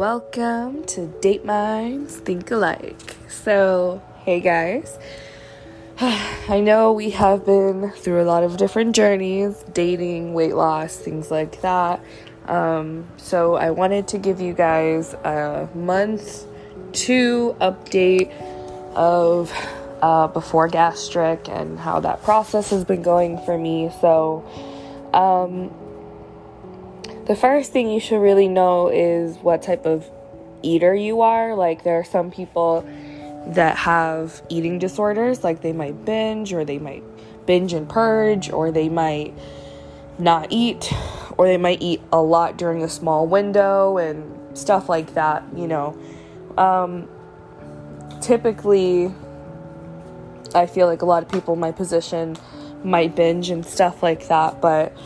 welcome to Date Minds Think Alike. So, hey guys, I know we have been through a lot of different journeys dating, weight loss, things like that. Um, so, I wanted to give you guys a month two update of uh, before gastric and how that process has been going for me. So, um, the first thing you should really know is what type of eater you are. Like, there are some people that have eating disorders, like they might binge, or they might binge and purge, or they might not eat, or they might eat a lot during a small window, and stuff like that, you know. Um, typically, I feel like a lot of people in my position might binge and stuff like that, but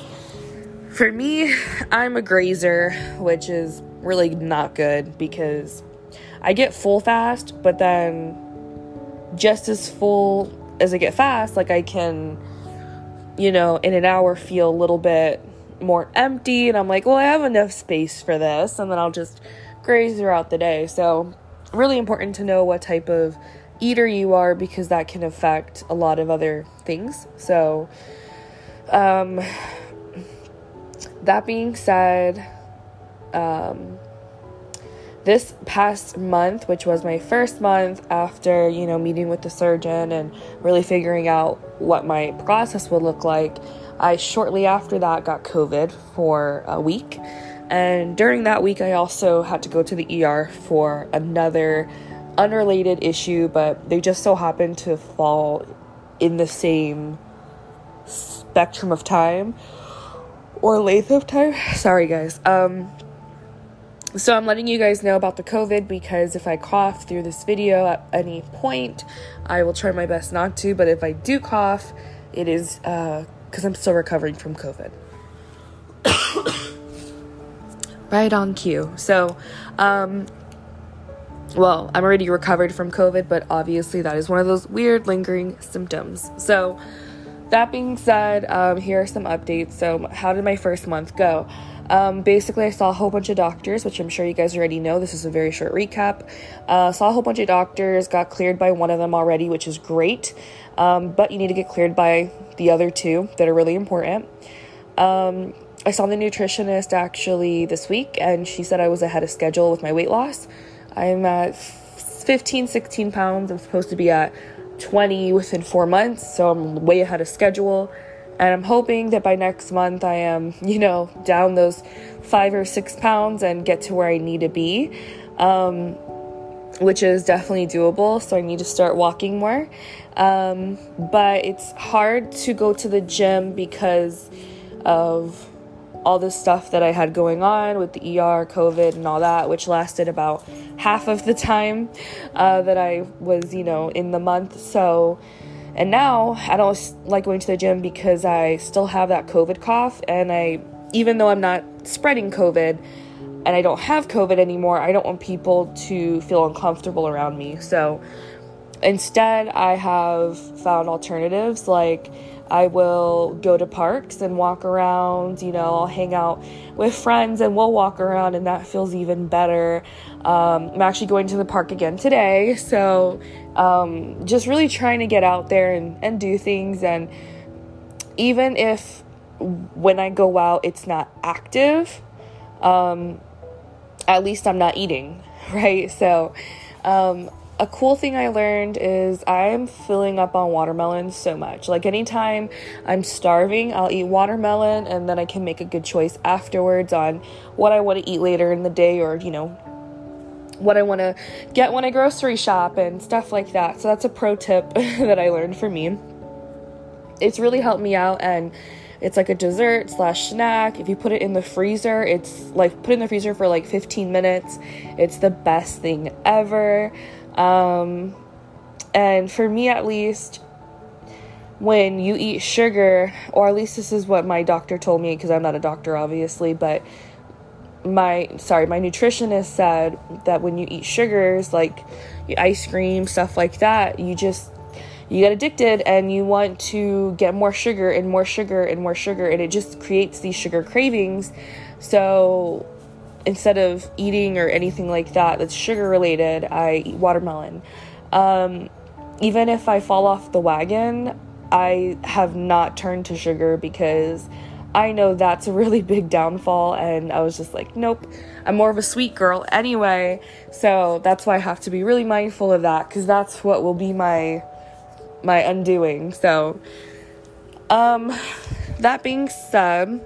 for me, I'm a grazer, which is really not good because I get full fast, but then just as full as I get fast, like I can, you know, in an hour feel a little bit more empty, and I'm like, well, I have enough space for this, and then I'll just graze throughout the day. So, really important to know what type of eater you are because that can affect a lot of other things. So, um, that being said, um, this past month, which was my first month after, you know, meeting with the surgeon and really figuring out what my process would look like, I shortly after that got COVID for a week. And during that week, I also had to go to the ER for another unrelated issue, but they just so happened to fall in the same spectrum of time or length of time. Sorry, guys. Um, so I'm letting you guys know about the COVID because if I cough through this video at any point, I will try my best not to. But if I do cough, it is because uh, I'm still recovering from COVID. right on cue. So, um, well, I'm already recovered from COVID, but obviously that is one of those weird lingering symptoms. So, that being said, um, here are some updates. So, how did my first month go? Um, basically, I saw a whole bunch of doctors, which I'm sure you guys already know. This is a very short recap. Uh, saw a whole bunch of doctors, got cleared by one of them already, which is great. Um, but you need to get cleared by the other two that are really important. Um, I saw the nutritionist actually this week, and she said I was ahead of schedule with my weight loss. I'm at 15, 16 pounds. I'm supposed to be at 20 within four months, so I'm way ahead of schedule. And I'm hoping that by next month I am, you know, down those five or six pounds and get to where I need to be, um, which is definitely doable. So I need to start walking more. Um, but it's hard to go to the gym because of all the stuff that I had going on with the ER, COVID, and all that, which lasted about half of the time uh, that I was, you know, in the month. So, and now I don't like going to the gym because I still have that COVID cough. And I, even though I'm not spreading COVID and I don't have COVID anymore, I don't want people to feel uncomfortable around me. So, instead, I have found alternatives like, I will go to parks and walk around. You know, I'll hang out with friends and we'll walk around, and that feels even better. Um, I'm actually going to the park again today, so um, just really trying to get out there and, and do things. And even if when I go out it's not active, um, at least I'm not eating, right? So, um, a cool thing I learned is I'm filling up on watermelon so much. Like anytime I'm starving, I'll eat watermelon and then I can make a good choice afterwards on what I want to eat later in the day or, you know, what I want to get when I grocery shop and stuff like that. So that's a pro tip that I learned from me. It's really helped me out and it's like a dessert slash snack. If you put it in the freezer, it's like put in the freezer for like 15 minutes. It's the best thing ever. Um, and for me, at least, when you eat sugar, or at least this is what my doctor told me, because I'm not a doctor, obviously, but my sorry my nutritionist said that when you eat sugars like ice cream stuff like that you just you get addicted and you want to get more sugar and more sugar and more sugar and it just creates these sugar cravings. So instead of eating or anything like that that's sugar related, I eat watermelon. Um, even if I fall off the wagon, I have not turned to sugar because I know that's a really big downfall. And I was just like, nope, I'm more of a sweet girl anyway. So that's why I have to be really mindful of that because that's what will be my my undoing. So um that being said,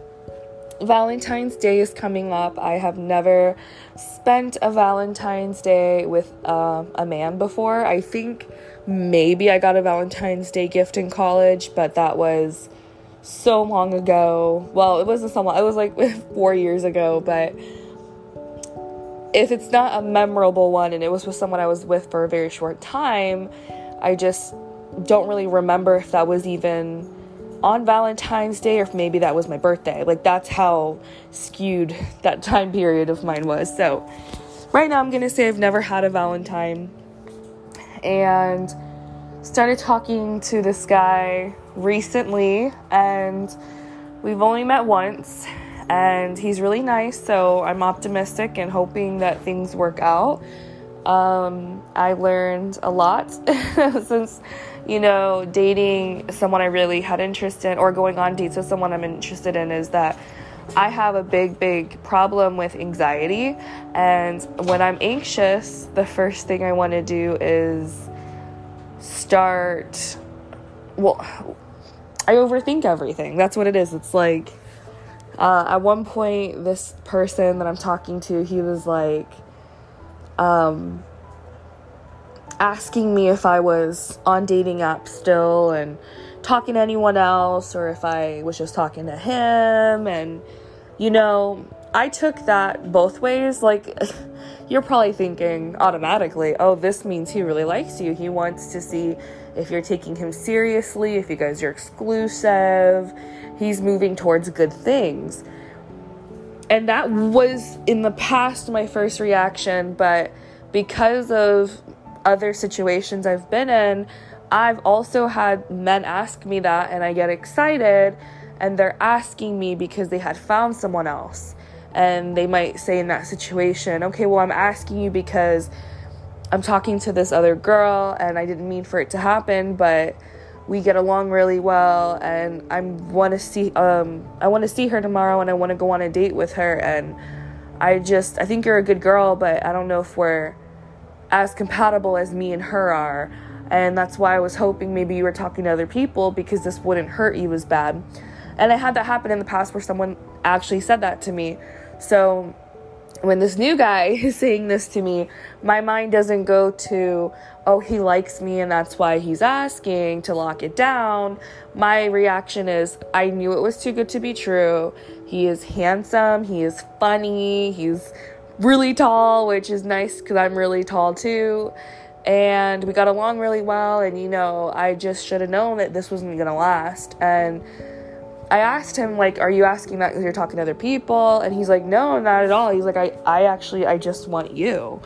Valentine's Day is coming up. I have never spent a Valentine's Day with uh, a man before. I think maybe I got a Valentine's Day gift in college, but that was so long ago. Well, it wasn't so long, it was like four years ago, but if it's not a memorable one and it was with someone I was with for a very short time, I just don't really remember if that was even on Valentine's Day or maybe that was my birthday. Like that's how skewed that time period of mine was. So right now I'm to say I've never had a Valentine and started talking to this guy recently and we've only met once and he's really nice so i'm optimistic and hoping that things work out um, i learned a lot since you know dating someone i really had interest in or going on dates with someone i'm interested in is that I have a big, big problem with anxiety. And when I'm anxious, the first thing I want to do is start. Well, I overthink everything. That's what it is. It's like uh, at one point, this person that I'm talking to, he was like, um, asking me if I was on dating apps still and talking to anyone else or if I was just talking to him. And, you know, I took that both ways. Like, you're probably thinking automatically, oh, this means he really likes you. He wants to see if you're taking him seriously, if you guys are exclusive he's moving towards good things. And that was in the past my first reaction, but because of other situations I've been in, I've also had men ask me that, and I get excited, and they're asking me because they had found someone else. And they might say in that situation, okay, well, I'm asking you because I'm talking to this other girl, and I didn't mean for it to happen, but we get along really well and I want to see um I want to see her tomorrow and I want to go on a date with her and I just I think you're a good girl but I don't know if we're as compatible as me and her are and that's why I was hoping maybe you were talking to other people because this wouldn't hurt you as bad. And I had that happen in the past where someone actually said that to me. So when this new guy is saying this to me, my mind doesn't go to, oh, he likes me and that's why he's asking to lock it down. My reaction is, I knew it was too good to be true. He is handsome, he is funny, he's really tall, which is nice because I'm really tall too. And we got along really well, and you know, I just should have known that this wasn't gonna last. And I asked him like, "Are you asking that because you're talking to other people?" And he's like, "No, not at all." He's like, "I, I actually, I just want you."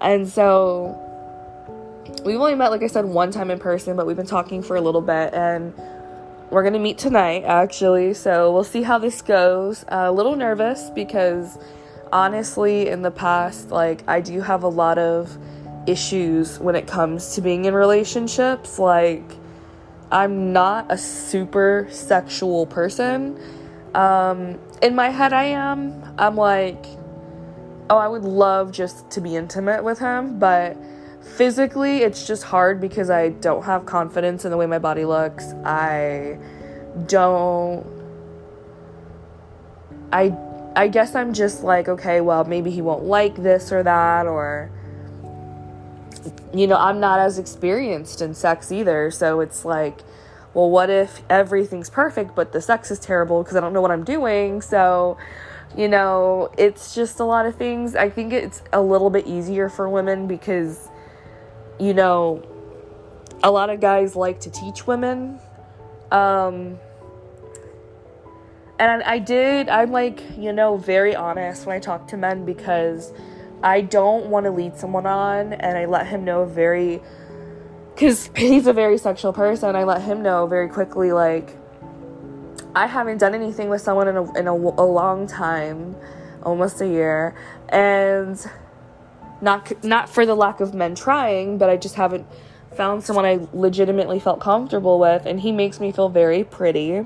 And so we've only met, like I said, one time in person, but we've been talking for a little bit, and we're gonna meet tonight actually. So we'll see how this goes. Uh, a little nervous because honestly, in the past, like I do have a lot of issues when it comes to being in relationships, like I'm not a super sexual person. Um, in my head, I am. I'm like, oh, I would love just to be intimate with him, but physically, it's just hard because I don't have confidence in the way my body looks. I don't. I I guess I'm just like, okay, well, maybe he won't like this or that, or you know, I'm not as experienced in sex either. So it's like, well, what if everything's perfect, but the sex is terrible because I don't know what I'm doing? So, you know, it's just a lot of things. I think it's a little bit easier for women because, you know, a lot of guys like to teach women. Um, and I did, I'm like, you know, very honest when I talk to men because I don't want to lead someone on, and I let him know very, because he's a very sexual person. I let him know very quickly, like, I haven't done anything with someone in a, in a, a long time. almost a year. And not not for the lack of men trying, but I just haven't found someone I legitimately felt comfortable with and he makes me feel very pretty.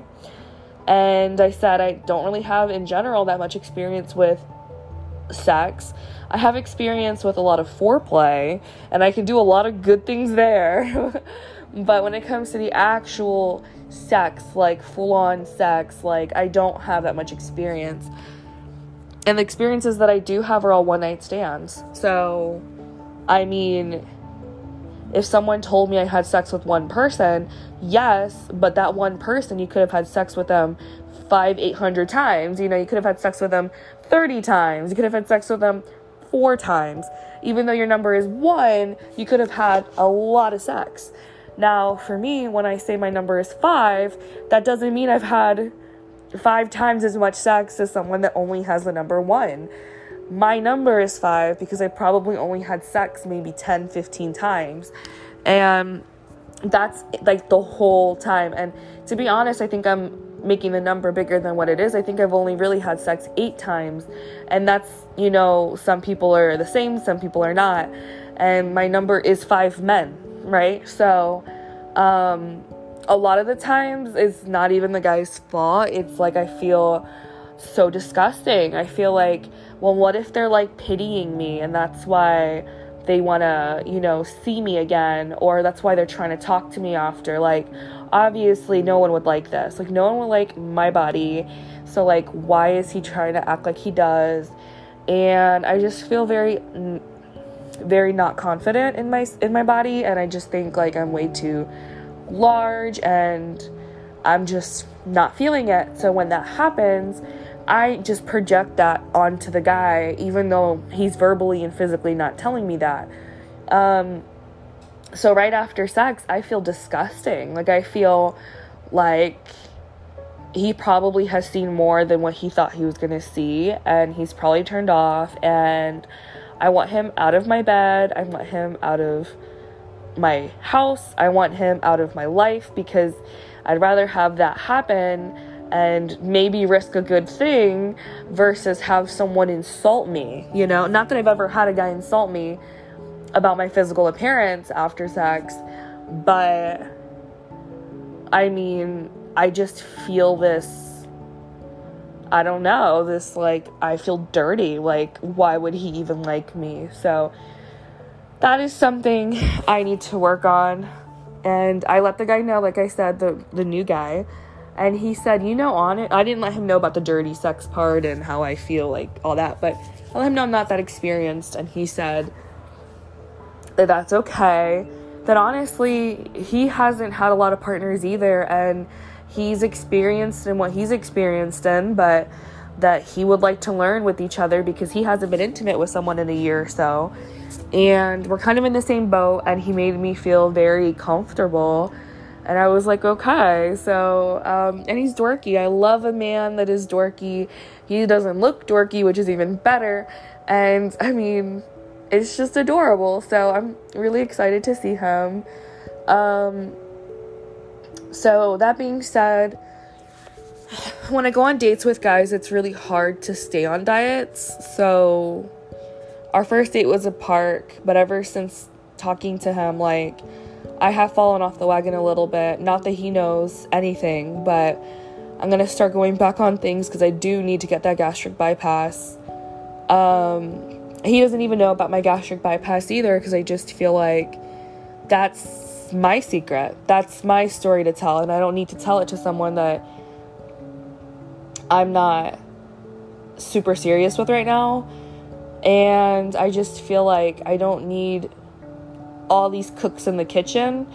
And I said I don't really have in general that much experience with sex. I have experience with a lot of foreplay and I can do a lot of good things there. but when it comes to the actual sex, like full on sex, like I don't have that much experience. And the experiences that I do have are all one night stands. So, I mean, if someone told me I had sex with one person, yes, but that one person, you could have had sex with them five, eight hundred times. You know, you could have had sex with them 30 times. You could have had sex with them four times. Even though your number is one, you could have had a lot of sex. Now, for me, when I say my number is five, that doesn't mean I've had five times as much sex as someone that only has the number one. My number is five because I probably only had sex maybe 10, 15 times. And that's like the whole time. And to be honest, I think I'm making the number bigger than what it is. I think I've only really had sex eight times. And that's, you know, some people are the same, some people are not. And my number is five men, right? So, um, a lot of the times it's not even the guy's fault. It's like I feel so disgusting. I feel like, well, what if they're like pitying me and that's why they want to, you know, see me again or that's why they're trying to talk to me after. Like, obviously, no one would like this. Like, no one would like my body. So, like, why is he trying to act like he does? And I just feel very very not confident in my in my body and I just think like I'm way too large and I'm just not feeling it. So when that happens, I just project that onto the guy, even though he's verbally and physically not telling me that. Um, so right after sex, I feel disgusting. Like, I feel like he probably has seen more than what he thought he was gonna see, and he's probably turned off. And I want him out of my bed, I want him out of my house, I want him out of my life because I'd rather have that happen and maybe risk a good thing versus have someone insult me, you know? Not that I've ever had a guy insult me about my physical appearance after sex, but I mean, I just feel this I don't know, this like I feel dirty. Like why would he even like me? So that is something I need to work on. And I let the guy know, like I said, the the new guy and he said, you know, on it, I didn't let him know about the dirty sex part and how I feel, like all that, but I let him know I'm not that experienced. And he said that's okay. That honestly, he hasn't had a lot of partners either, and he's experienced in what he's experienced in, but that he would like to learn with each other because he hasn't been intimate with someone in a year or so. And we're kind of in the same boat, and he made me feel very comfortable and I was like, okay. So, um, and he's dorky. I love a man that is dorky. He doesn't look dorky, which is even better. And I mean, it's just adorable. So I'm really excited to see him. Um, so that being said, when I go on dates with guys, it's really hard to stay on diets. So our first date was a park, but ever since talking to him, like, I have fallen off the wagon a little bit. Not that he knows anything, but I'm gonna start going back on things because I do need to get that gastric bypass. Um, he doesn't even know about my gastric bypass either because I just feel like that's my secret. That's my story to tell, and I don't need to tell it to someone that I'm not super serious with right now. And I just feel like I don't need all these cooks in the kitchen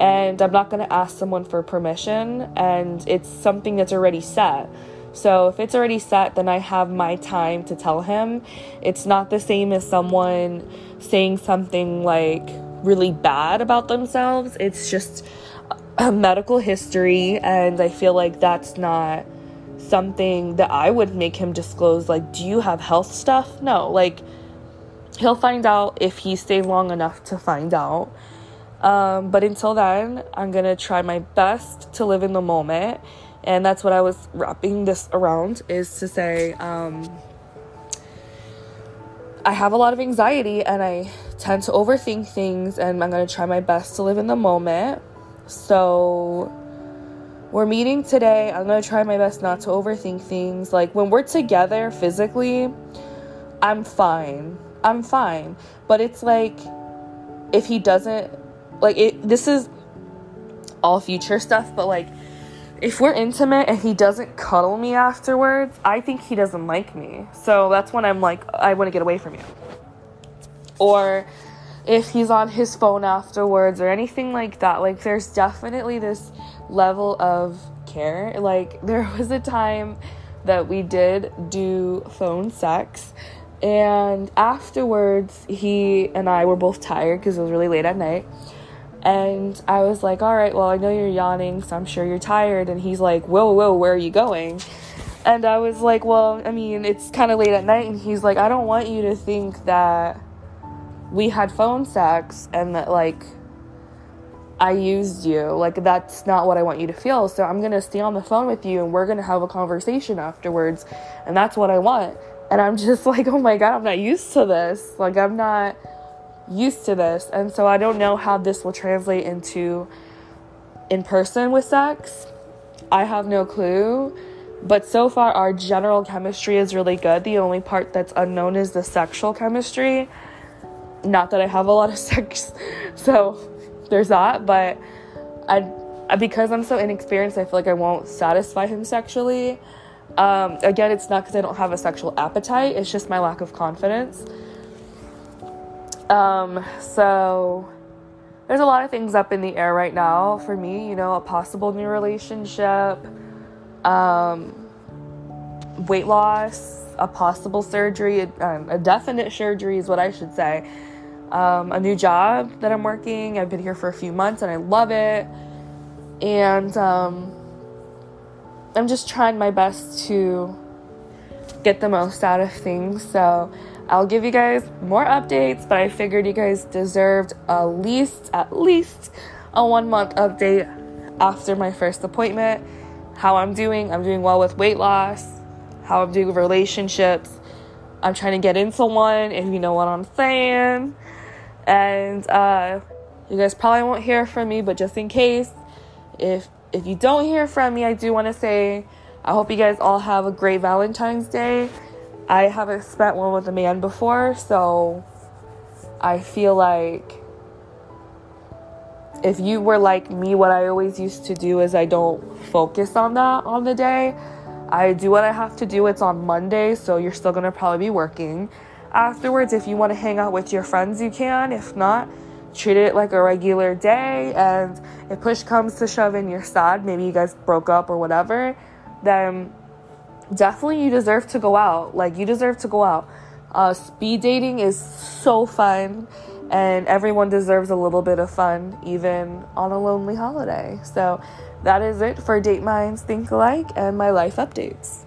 and I'm not going to ask someone for permission and it's something that's already set. So if it's already set, then I have my time to tell him. It's not the same as someone saying something like really bad about themselves. It's just a medical history and I feel like that's not something that I would make him disclose like do you have health stuff? No, like he'll find out if he stays long enough to find out. Um, but until then, I'm gonna try my best to live in the moment, and that's what I was wrapping this around is to say, um, I have a lot of anxiety and I tend to overthink things, and I'm gonna try my best to live in the moment. So, we're meeting today. I'm gonna try my best not to overthink things. Like, when we're together physically, I'm fine. I'm fine. But it's like, if he doesn't, like, it, this is all future stuff, but like, if we're intimate and he doesn't cuddle me afterwards, I think he doesn't like me. So that's when I'm like, I want to get away from you. Or if he's on his phone afterwards or anything like that, like there's definitely this level of care. Like there was a time that we did do phone sex and afterwards he and I were both tired because it was really late at night and I was like, all right, well, I know you're yawning, so I'm sure you're tired. And he's like, whoa, whoa, where are you going? And I was like, well, I mean, it's kind of late at night. And he's like, I don't want you to think that we had phone sex and that, like, I used you. Like, that's not what I want you to feel. So I'm going to stay on the phone with you and we're going to have a conversation afterwards. And that's what I want. And I'm just like, oh my God, I'm not used to this. Like, I'm not used to this. And so I don't know how this will translate into in person with sex. I have no clue. But so far, our general chemistry is really good. The only part that's unknown is the sexual chemistry. Not that I have a lot of sex, so there's that. But I, because I'm so inexperienced, I feel like I won't satisfy him sexually. Um, again, it's not because I don't have a sexual appetite, it's just my lack of confidence. Um, so there's a lot of things up in the air right now for me, you know, a possible new relationship, um, weight loss, a possible surgery, a, a, definite surgery is what I should say. Um, a new job that I'm working. I've been here for a few months and I love it. And um, I'm just trying my best to get the most out of things. So, I'll give you guys more updates, but I figured you guys deserved at least at least a 1 month update after my first appointment. How I'm doing, I'm doing well with weight loss, how I'm doing with relationships. I'm trying to get into one if you know what I'm saying. And uh, you guys probably won't hear from me, but just in case, if if you don't hear from me, I do want to say I hope you guys all have a great Valentine's Day I haven't spent one with a man before, so I feel like if you were like me, what I always used to do is I don't focus on that on the day. I do what I have to do. It's on Monday, so you're still gonna probably be working. Afterwards, if you want to hang out with your friends, you can. If not, treat it like a regular day. And if push comes to shove and you're sad, maybe you guys broke up or whatever, then definitely you deserve to go out. Like, you deserve to go out. Uh, speed dating is so fun, and everyone deserves a little bit of fun, even on a lonely holiday. So, that is it for Date Minds Think Alike and my life updates.